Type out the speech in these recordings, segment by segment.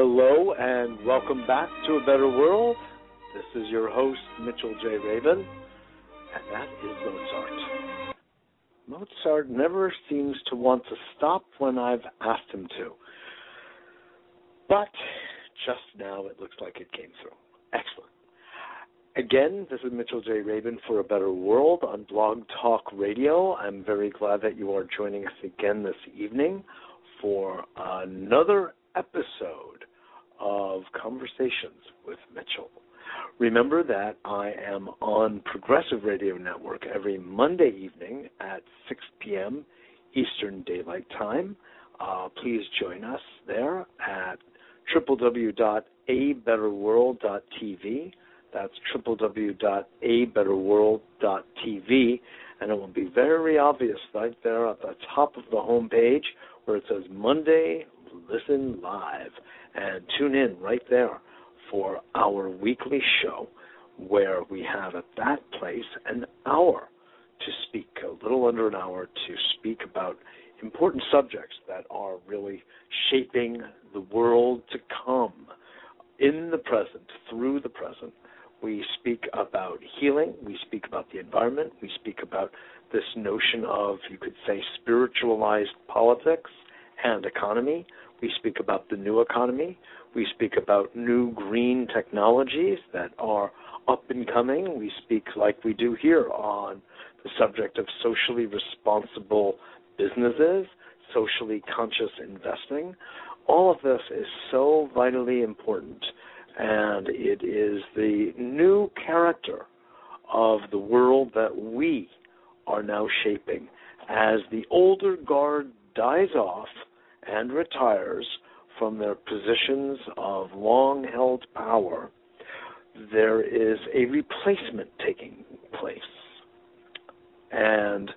Hello and welcome back to A Better World. This is your host, Mitchell J. Rabin, and that is Mozart. Mozart never seems to want to stop when I've asked him to. But just now it looks like it came through. Excellent. Again, this is Mitchell J. Rabin for A Better World on Blog Talk Radio. I'm very glad that you are joining us again this evening for another episode of Conversations with Mitchell. Remember that I am on Progressive Radio Network every Monday evening at 6 p.m. Eastern Daylight Time. Uh, please join us there at www.abetterworld.tv. That's www.abetterworld.tv. And it will be very obvious right there at the top of the home page where it says Monday Listen Live. And tune in right there for our weekly show where we have at that place an hour to speak, a little under an hour to speak about important subjects that are really shaping the world to come in the present, through the present. We speak about healing, we speak about the environment, we speak about this notion of, you could say, spiritualized politics and economy. We speak about the new economy. We speak about new green technologies that are up and coming. We speak, like we do here, on the subject of socially responsible businesses, socially conscious investing. All of this is so vitally important, and it is the new character of the world that we are now shaping. As the older guard dies off and retires from their positions of long held power, there is a replacement taking place. And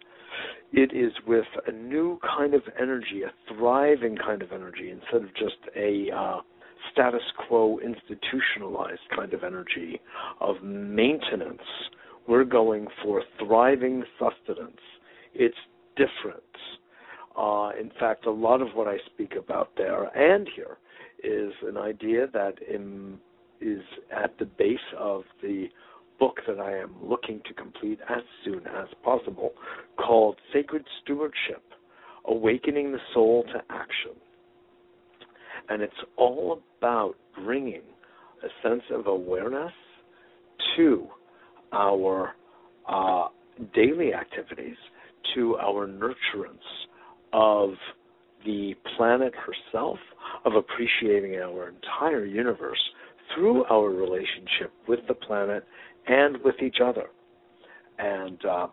it is with a new kind of energy, a thriving kind of energy, instead of just a uh, status quo institutionalized kind of energy of maintenance. We're going for thriving sustenance. It's different. Uh, in fact, a lot of what I speak about there and here is an idea that in, is at the base of the book that I am looking to complete as soon as possible called Sacred Stewardship Awakening the Soul to Action. And it's all about bringing a sense of awareness to our uh, daily activities, to our nurturance of the planet herself, of appreciating our entire universe through our relationship with the planet and with each other. And uh,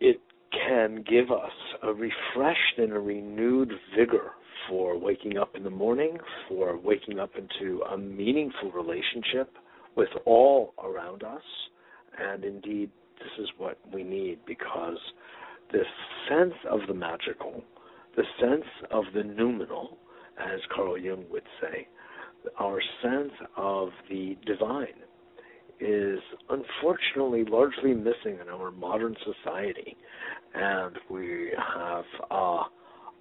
it can give us a refreshed and a renewed vigor for waking up in the morning, for waking up into a meaningful relationship with all around us. And indeed, this is what we need because this sense of the magical, the sense of the noumenal, as Carl Jung would say, our sense of the divine is unfortunately largely missing in our modern society, and we have uh,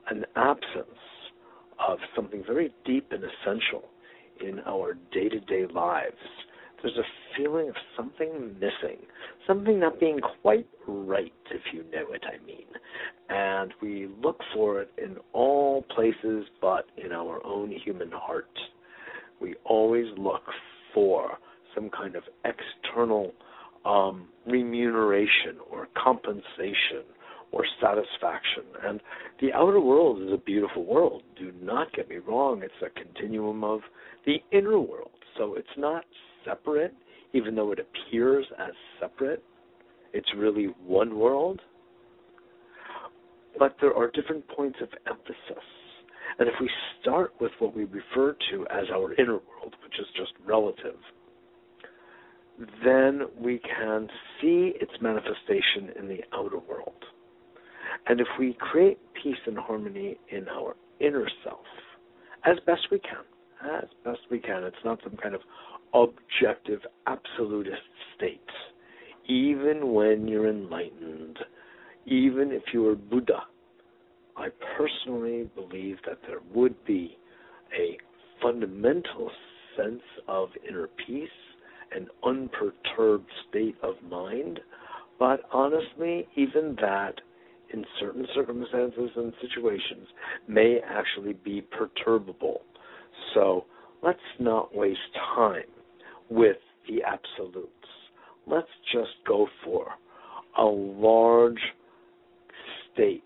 an absence of something very deep and essential in our day to day lives. There's a feeling of something missing, something not being quite right, if you know what I mean. And we look for it in all places but in our own human heart. We always look for some kind of external um, remuneration or compensation or satisfaction. And the outer world is a beautiful world. Do not get me wrong, it's a continuum of the inner world. So it's not separate, even though it appears as separate. It's really one world. But there are different points of emphasis. And if we start with what we refer to as our inner world, which is just relative, then we can see its manifestation in the outer world. And if we create peace and harmony in our inner self, as best we can, as best we can, it's not some kind of objective, absolutist state. Even when you're enlightened, even if you are Buddha, I personally believe that there would be a fundamental sense of inner peace, an unperturbed state of mind. But honestly, even that, in certain circumstances and situations, may actually be perturbable. So let's not waste time with the absolutes. Let's just go for a large state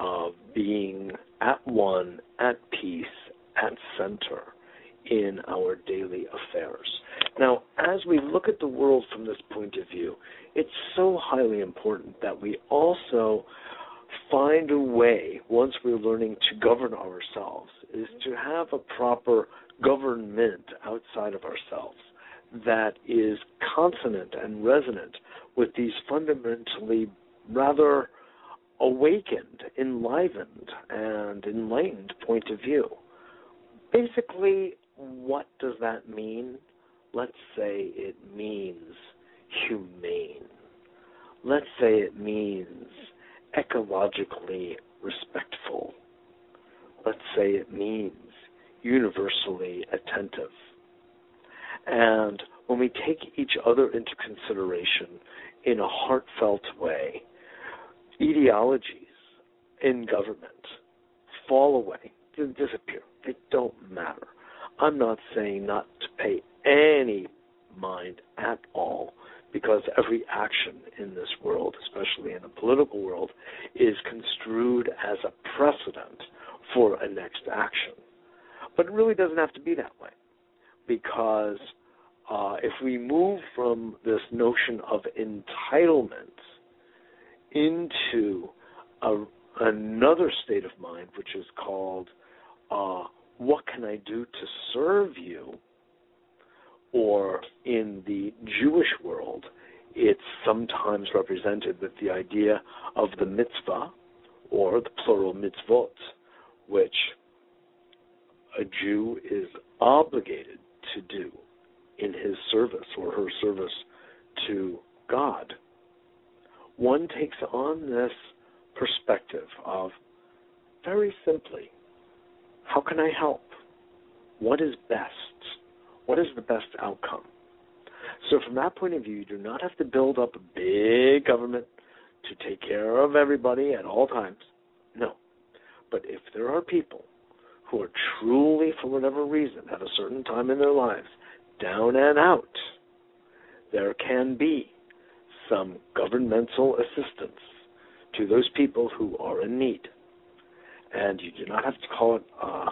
of being at one, at peace, at center in our daily affairs. Now, as we look at the world from this point of view, it's so highly important that we also find a way, once we're learning to govern ourselves, is to have a proper government outside of ourselves that is consonant and resonant with these fundamentally rather awakened, enlivened, and enlightened point of view. Basically, what does that mean? Let's say it means humane. Let's say it means ecologically respectful. Let's say it means universally attentive. And when we take each other into consideration in a heartfelt way, ideologies in government fall away, disappear. They don't matter. I'm not saying not to pay any mind at all because every action in this world, especially in the political world, is construed as a precedent for a next action. But it really doesn't have to be that way because uh, if we move from this notion of entitlement into a, another state of mind, which is called uh, what can I do to serve you? Or in the Jewish world, it's sometimes represented with the idea of the mitzvah, or the plural mitzvot, which a Jew is obligated to do in his service or her service to God. One takes on this perspective of very simply, how can I help? What is best? What is the best outcome? So, from that point of view, you do not have to build up a big government to take care of everybody at all times. No. But if there are people who are truly, for whatever reason, at a certain time in their lives, down and out, there can be some governmental assistance to those people who are in need. And you do not have to call it a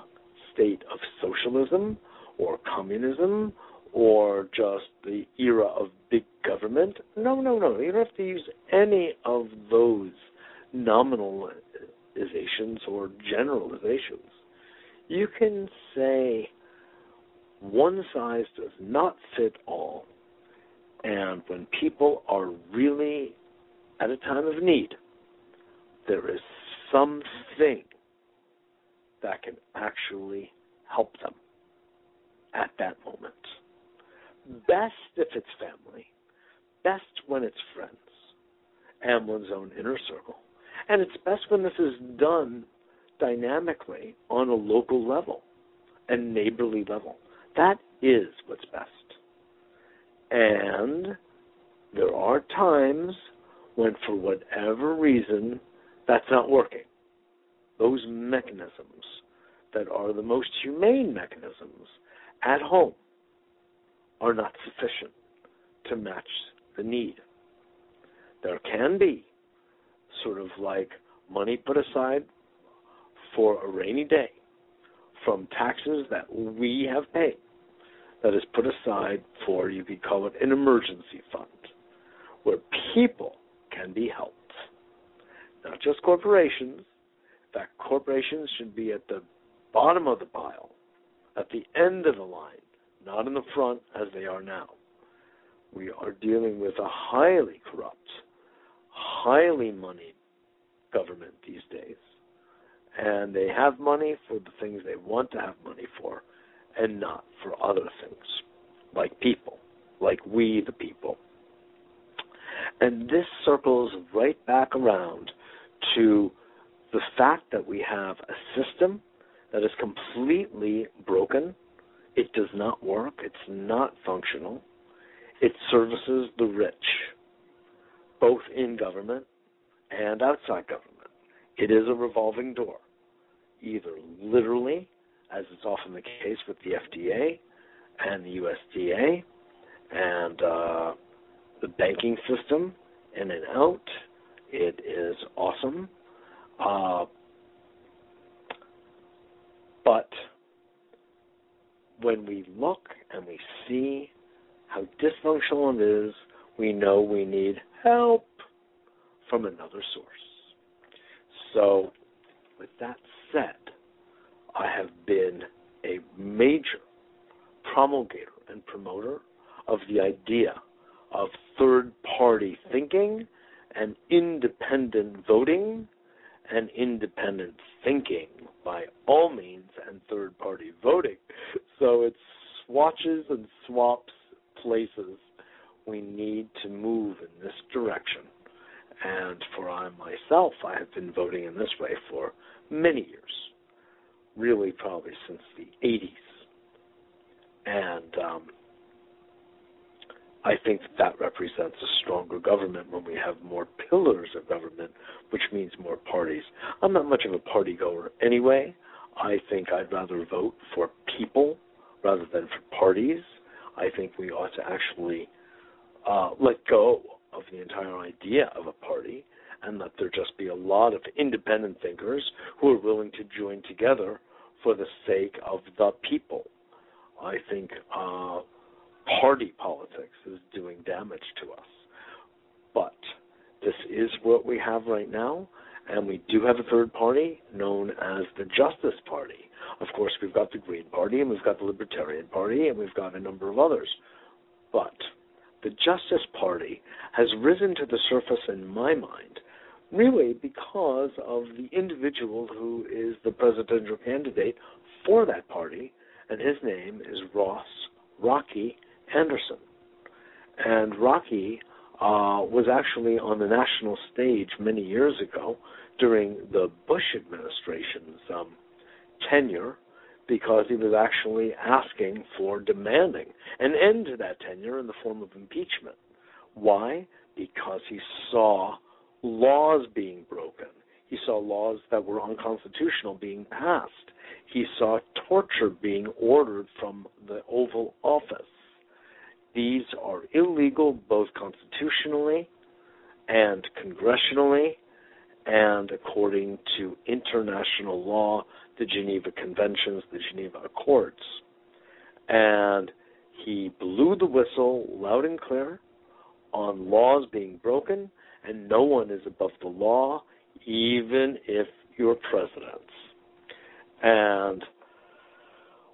state of socialism or communism or just the era of big government. No, no, no. You don't have to use any of those nominalizations or generalizations. You can say one size does not fit all. And when people are really at a time of need, there is something that can actually help them at that moment. Best if it's family, best when it's friends and one's own inner circle. And it's best when this is done dynamically on a local level and neighborly level. That is what's best. And there are times when, for whatever reason, that's not working. Those mechanisms that are the most humane mechanisms at home are not sufficient to match the need. There can be sort of like money put aside for a rainy day from taxes that we have paid that is put aside for, you could call it an emergency fund, where people can be helped. Not just corporations. In fact, corporations should be at the bottom of the pile, at the end of the line, not in the front as they are now. We are dealing with a highly corrupt, highly moneyed government these days. And they have money for the things they want to have money for and not for other things, like people, like we the people. And this circles right back around to the fact that we have a system that is completely broken. It does not work. It's not functional. It services the rich, both in government and outside government. It is a revolving door, either literally, as is often the case with the FDA and the USDA and uh, the banking system, in and out. It is awesome. Uh, but when we look and we see how dysfunctional it is, we know we need help from another source. So, with that I have been a major promulgator and promoter of the idea of third party thinking and independent voting and independent thinking by all means and third party voting. So it swatches and swaps places we need to move in this direction. And for I myself, I have been voting in this way for many years, really probably since the 80s. And um, I think that, that represents a stronger government when we have more pillars of government, which means more parties. I'm not much of a party goer anyway. I think I'd rather vote for people rather than for parties. I think we ought to actually uh, let go of the entire idea of a party and let there just be a lot of independent thinkers who are willing to join together for the sake of the people. I think uh, party politics is doing damage to us. But this is what we have right now, and we do have a third party known as the Justice Party. Of course, we've got the Green Party, and we've got the Libertarian Party, and we've got a number of others. But the Justice Party has risen to the surface in my mind really because of the individual who is the presidential candidate for that party, and his name is Ross Rocky Anderson. And Rocky uh, was actually on the national stage many years ago during the Bush administration's um, tenure because he was actually asking for demanding an end to that tenure in the form of impeachment. Why? Because he saw laws being broken. He saw laws that were unconstitutional being passed. He saw torture being ordered from the Oval Office. These are illegal both constitutionally and congressionally and according to international law, the Geneva Conventions, the Geneva Accords. And he blew the whistle loud and clear on laws being broken, and no one is above the law, even if you're presidents. And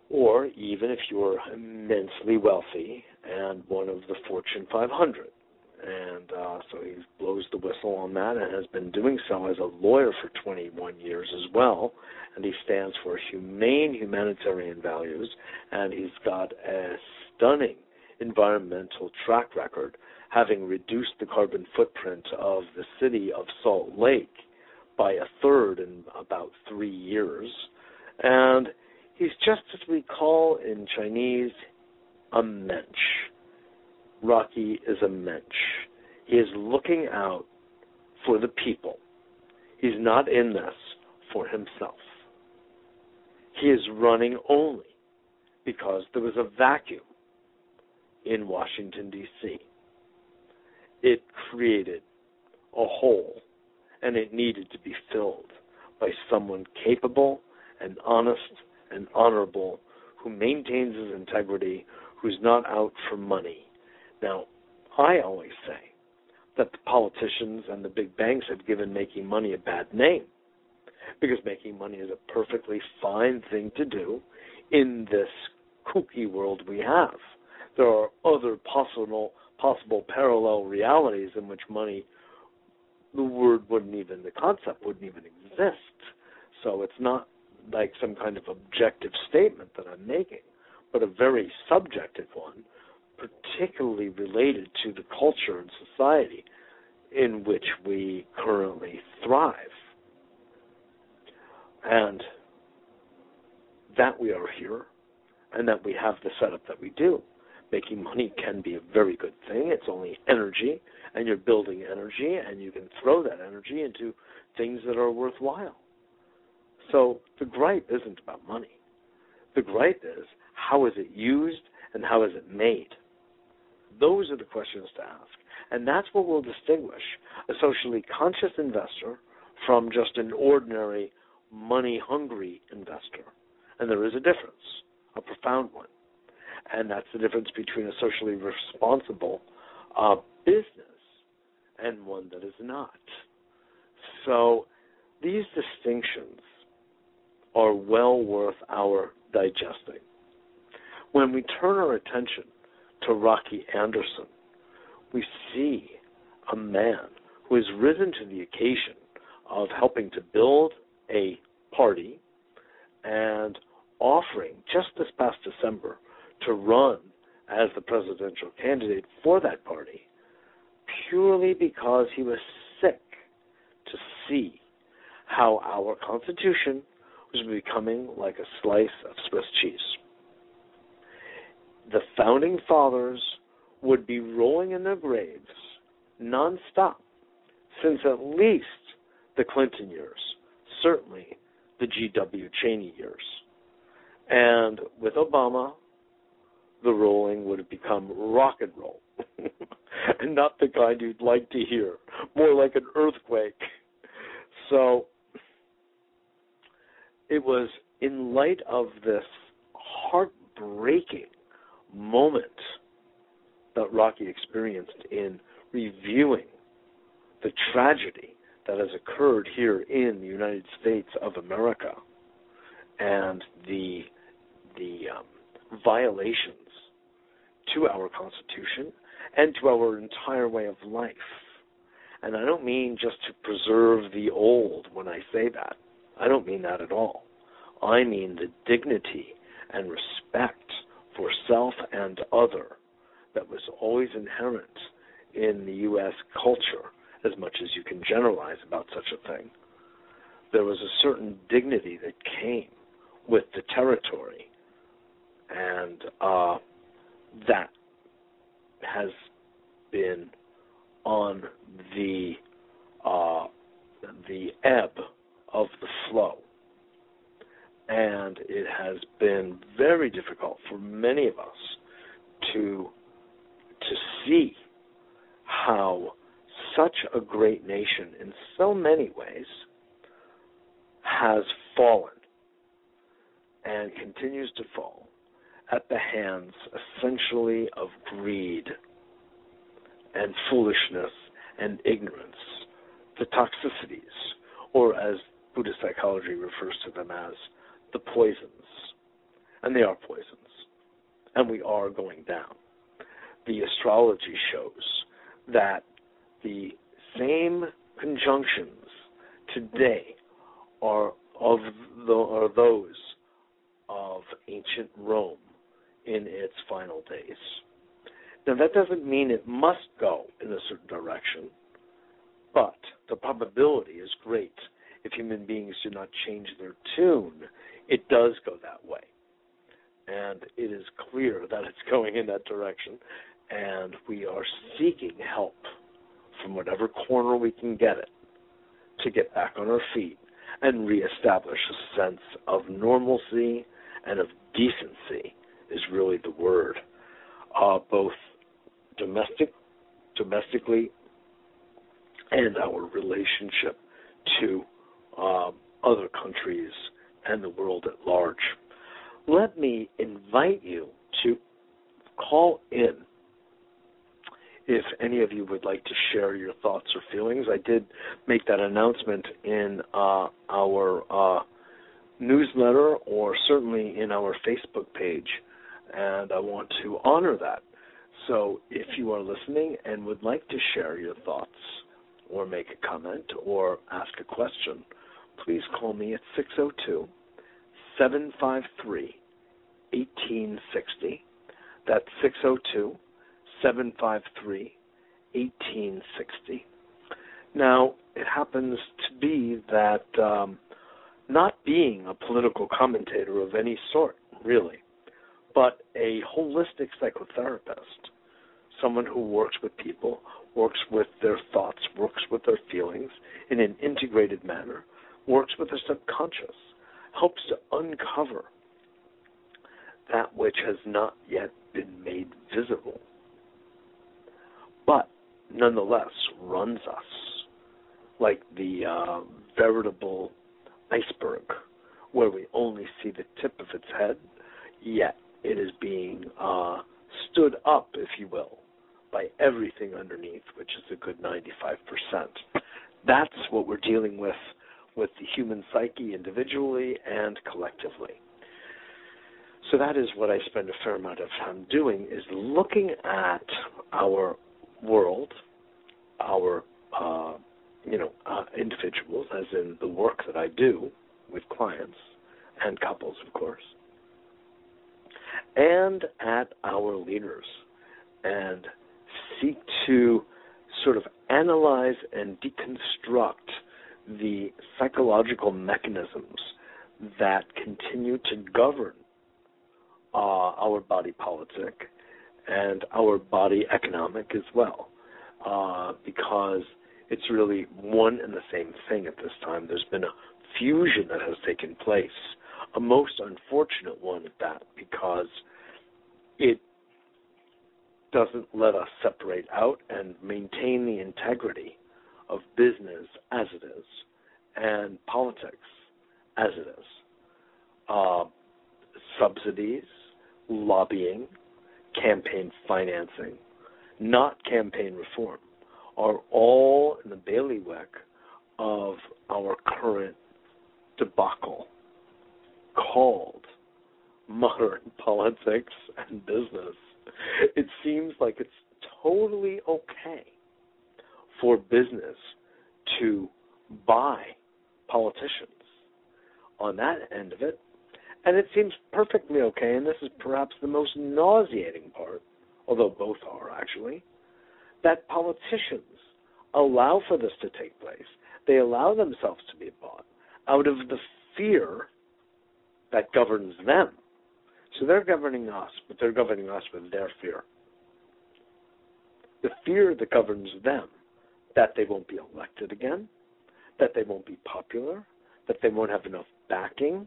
or even if you're immensely wealthy and one of the Fortune 500. And uh, so he blows the whistle on that and has been doing so as a lawyer for 21 years as well. And he stands for humane humanitarian values, and he's got a stunning environmental track record, having reduced the carbon footprint of the city of Salt Lake by a third in about three years. And he's just as we call in Chinese a mensch. Rocky is a mensch. He is looking out for the people. He's not in this for himself. He is running only because there was a vacuum in Washington, D.C. It created a hole, and it needed to be filled by someone capable and honest and honorable who maintains his integrity, who's not out for money. Now, I always say that the politicians and the big banks have given making money a bad name because making money is a perfectly fine thing to do in this kooky world we have. There are other possible possible parallel realities in which money the word wouldn't even the concept wouldn't even exist. So it's not like some kind of objective statement that I'm making, but a very subjective one, particularly related to the culture and society in which we currently thrive. And that we are here and that we have the setup that we do. Making money can be a very good thing. It's only energy, and you're building energy, and you can throw that energy into things that are worthwhile. So the gripe isn't about money. The gripe is how is it used and how is it made? Those are the questions to ask. And that's what will distinguish a socially conscious investor from just an ordinary money hungry investor. And there is a difference, a profound one. And that's the difference between a socially responsible uh, business and one that is not. So these distinctions are well worth our digesting. When we turn our attention to Rocky Anderson, we see a man who has risen to the occasion of helping to build a party and offering just this past December to run as the presidential candidate for that party purely because he was sick to see how our Constitution was becoming like a slice of Swiss cheese. The founding fathers would be rolling in their graves nonstop since at least the Clinton years, certainly the G.W. Cheney years. And with Obama, the rolling would have become rock and roll, and not the kind you'd like to hear, more like an earthquake. So it was in light of this heartbreaking moment that Rocky experienced in reviewing the tragedy that has occurred here in the United States of America and the the um, violations to our Constitution and to our entire way of life. And I don't mean just to preserve the old when I say that. I don't mean that at all. I mean the dignity and respect for self and other that was always inherent in the U.S. culture, as much as you can generalize about such a thing. There was a certain dignity that came with the territory, and uh, that has been on the uh, the ebb of the flow. And it has been very difficult for many of us to to see how such a great nation in so many ways has fallen and continues to fall at the hands essentially of greed and foolishness and ignorance, the toxicities, or as Buddhist psychology refers to them as the poisons. And they are poisons. And we are going down. The astrology shows that the same conjunctions today are of the, are those of ancient Rome in its final days. Now that doesn't mean it must go in a certain direction, but the probability is great if human beings do not change their tune, it does go that way. And it is clear that it's going in that direction, and we are seeking help from whatever corner we can get it to get back on our feet and reestablish a sense of normalcy and of decency is really the word, uh, both domestic, domestically, and our relationship to uh, other countries and the world at large. Let me invite you to call in if any of you would like to share your thoughts or feelings. I did make that announcement in uh, our uh, newsletter or certainly in our Facebook page, and I want to honor that. So if you are listening and would like to share your thoughts or make a comment or ask a question, please call me at 602 753 1860. That's 602 753 1860. Now, it happens to be that um, not being a political commentator of any sort, really, but a holistic psychotherapist, someone who works with people, works with their thoughts, works with their feelings in an integrated manner, works with the subconscious, helps to uncover that which has not yet been made visible, but nonetheless runs us like the uh, veritable iceberg, where we only see the tip of its head, yet it is being uh, stood up, if you will, by everything underneath, which is a good 95%. That's what we're dealing with with the human psyche individually and collectively. So that is what I spend a fair amount of time doing is looking at our world, our uh, you know uh, individuals, as in the work that I do with clients and couples, of course, and at our leaders, and seek to sort of analyze and deconstruct the psychological mechanisms that continue to govern uh, our body politic and our body economic as well, uh, because it's really one and the same thing at this time. There's been a fusion that has taken place, a most unfortunate one at that, because it doesn't let us separate out and maintain the integrity of business as it is and politics as it is. Uh, subsidies, lobbying, campaign financing, not campaign reform, are all in the bailiwick of our current debacle called modern politics and business. It seems like it's totally okay for business to buy politicians on that end of it. And it seems perfectly okay, and this is perhaps the most nauseating part, although both are actually, that politicians allow for this to take place. They allow themselves to be bought out of the fear that governs them. So they're governing us, but they're governing us with their fear. The fear that governs them that they won't be elected again, that they won't be popular, that they won't have enough backing,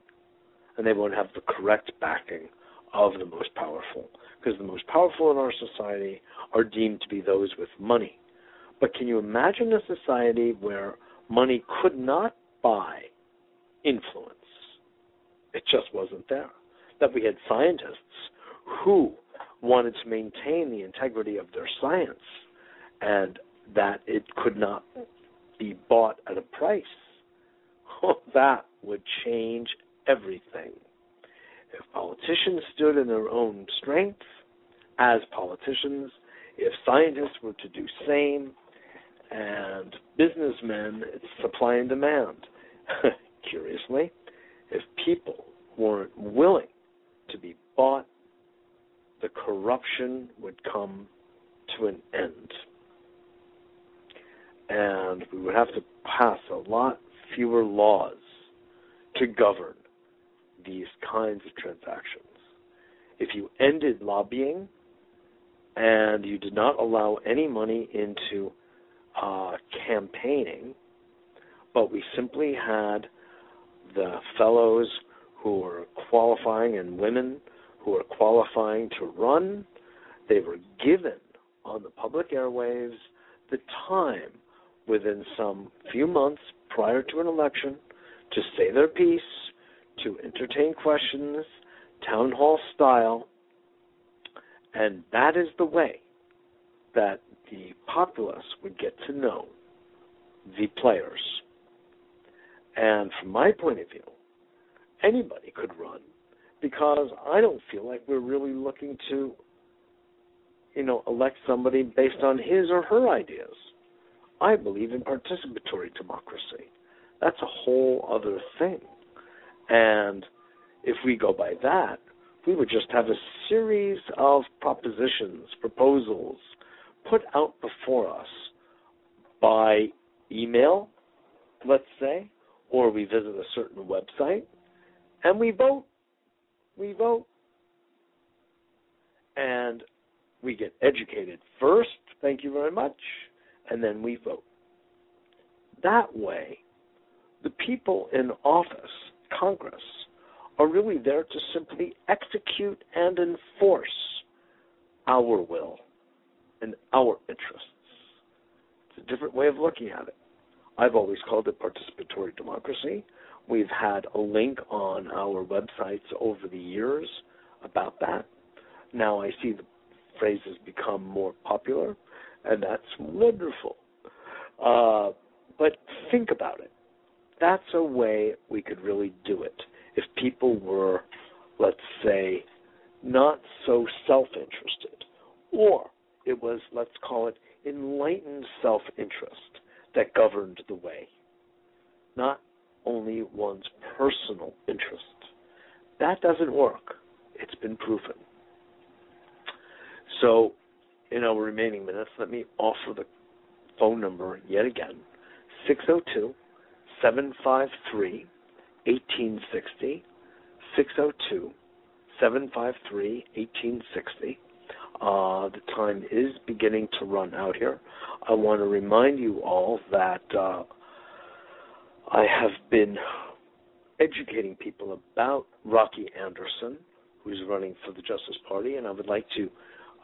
and they won't have the correct backing of the most powerful. Because the most powerful in our society are deemed to be those with money. But can you imagine a society where money could not buy influence? It just wasn't there. That we had scientists who wanted to maintain the integrity of their science and that it could not be bought at a price. that would change everything. If politicians stood in their own strength as politicians, if scientists were to do same, and businessmen, it's supply and demand. Curiously, if people weren't willing to be bought, the corruption would come to an end and we would have to pass a lot fewer laws to govern these kinds of transactions. If you ended lobbying and you did not allow any money into uh, campaigning, but we simply had the fellows who were qualifying and women who were qualifying to run, they were given on the public airwaves the time within some few months prior to an election to say their piece, to entertain questions, town hall style, and that is the way that the populace would get to know the players. And from my point of view, anybody could run because I don't feel like we're really looking to, you know, elect somebody based on his or her ideas. I believe in participatory democracy. That's a whole other thing. And if we go by that, we would just have a series of propositions, proposals put out before us by email, let's say, or we visit a certain website and we vote. We vote. And we get educated first, thank you very much, and then we vote. That way, the people in office, Congress, are really there to simply execute and enforce our will and our interests. It's a different way of looking at it. I've always called it participatory democracy. We've had a link on our websites over the years about that. Now I see the phrase has become more popular, and that's wonderful. Uh, but think about it. That's a way we could really do it if people were, let's say, not so self interested, or it was, let's call it, enlightened self interest that governed the way, not only one's personal interest. That doesn't work. It's been proven. So, in our remaining minutes, let me offer the phone number yet again 602 753 1860. 602 753 1860. Uh, the time is beginning to run out here. I want to remind you all that uh, I have been educating people about Rocky Anderson, who's running for the Justice Party, and I would like to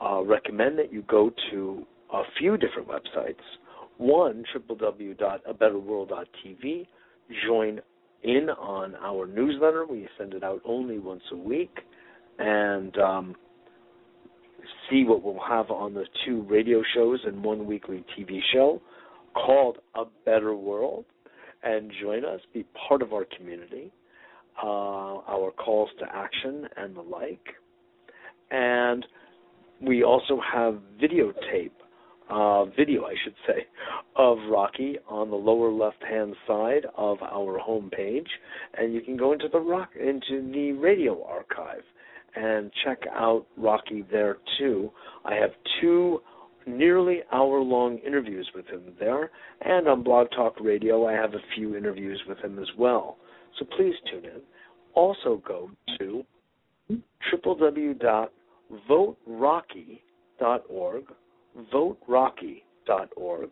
uh, recommend that you go to a few different websites. One, www.abetterworld.tv. Join in on our newsletter. We send it out only once a week. And um, see what we'll have on the two radio shows and one weekly TV show called A Better World. And join us, be part of our community, uh, our calls to action, and the like. And we also have videotape, uh, video, I should say, of Rocky on the lower left-hand side of our homepage, and you can go into the rock into the radio archive and check out Rocky there too. I have two nearly hour-long interviews with him there, and on Blog Talk Radio, I have a few interviews with him as well. So please tune in. Also, go to www voterocky.org, voterocky.org,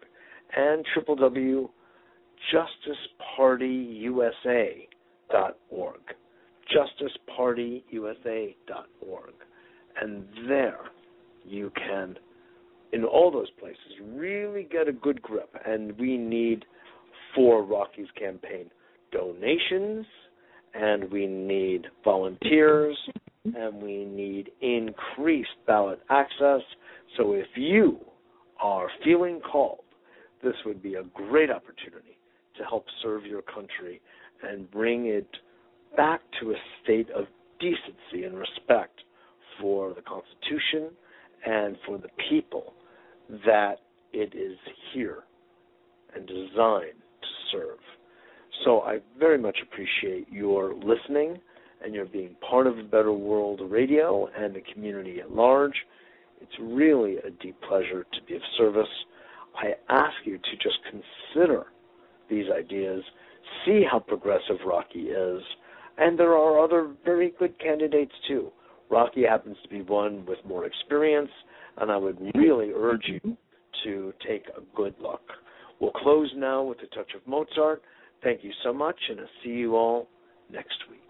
and www.justicepartyusa.org, justicepartyusa.org. And there you can, in all those places, really get a good grip. And we need for Rocky's campaign donations, and we need volunteers, Mm-hmm. and we need increased ballot access. So if you are feeling called, this would be a great opportunity to help serve your country and bring it back to a state of decency and respect for the Constitution and for the people that it is here and designed to serve. So I very much appreciate your listening and you're being part of a Better World Radio and the community at large. It's really a deep pleasure to be of service. I ask you to just consider these ideas, see how progressive Rocky is, and there are other very good candidates too. Rocky happens to be one with more experience, and I would really urge you to take a good look. We'll close now with a touch of Mozart. Thank you so much, and I'll see you all next week.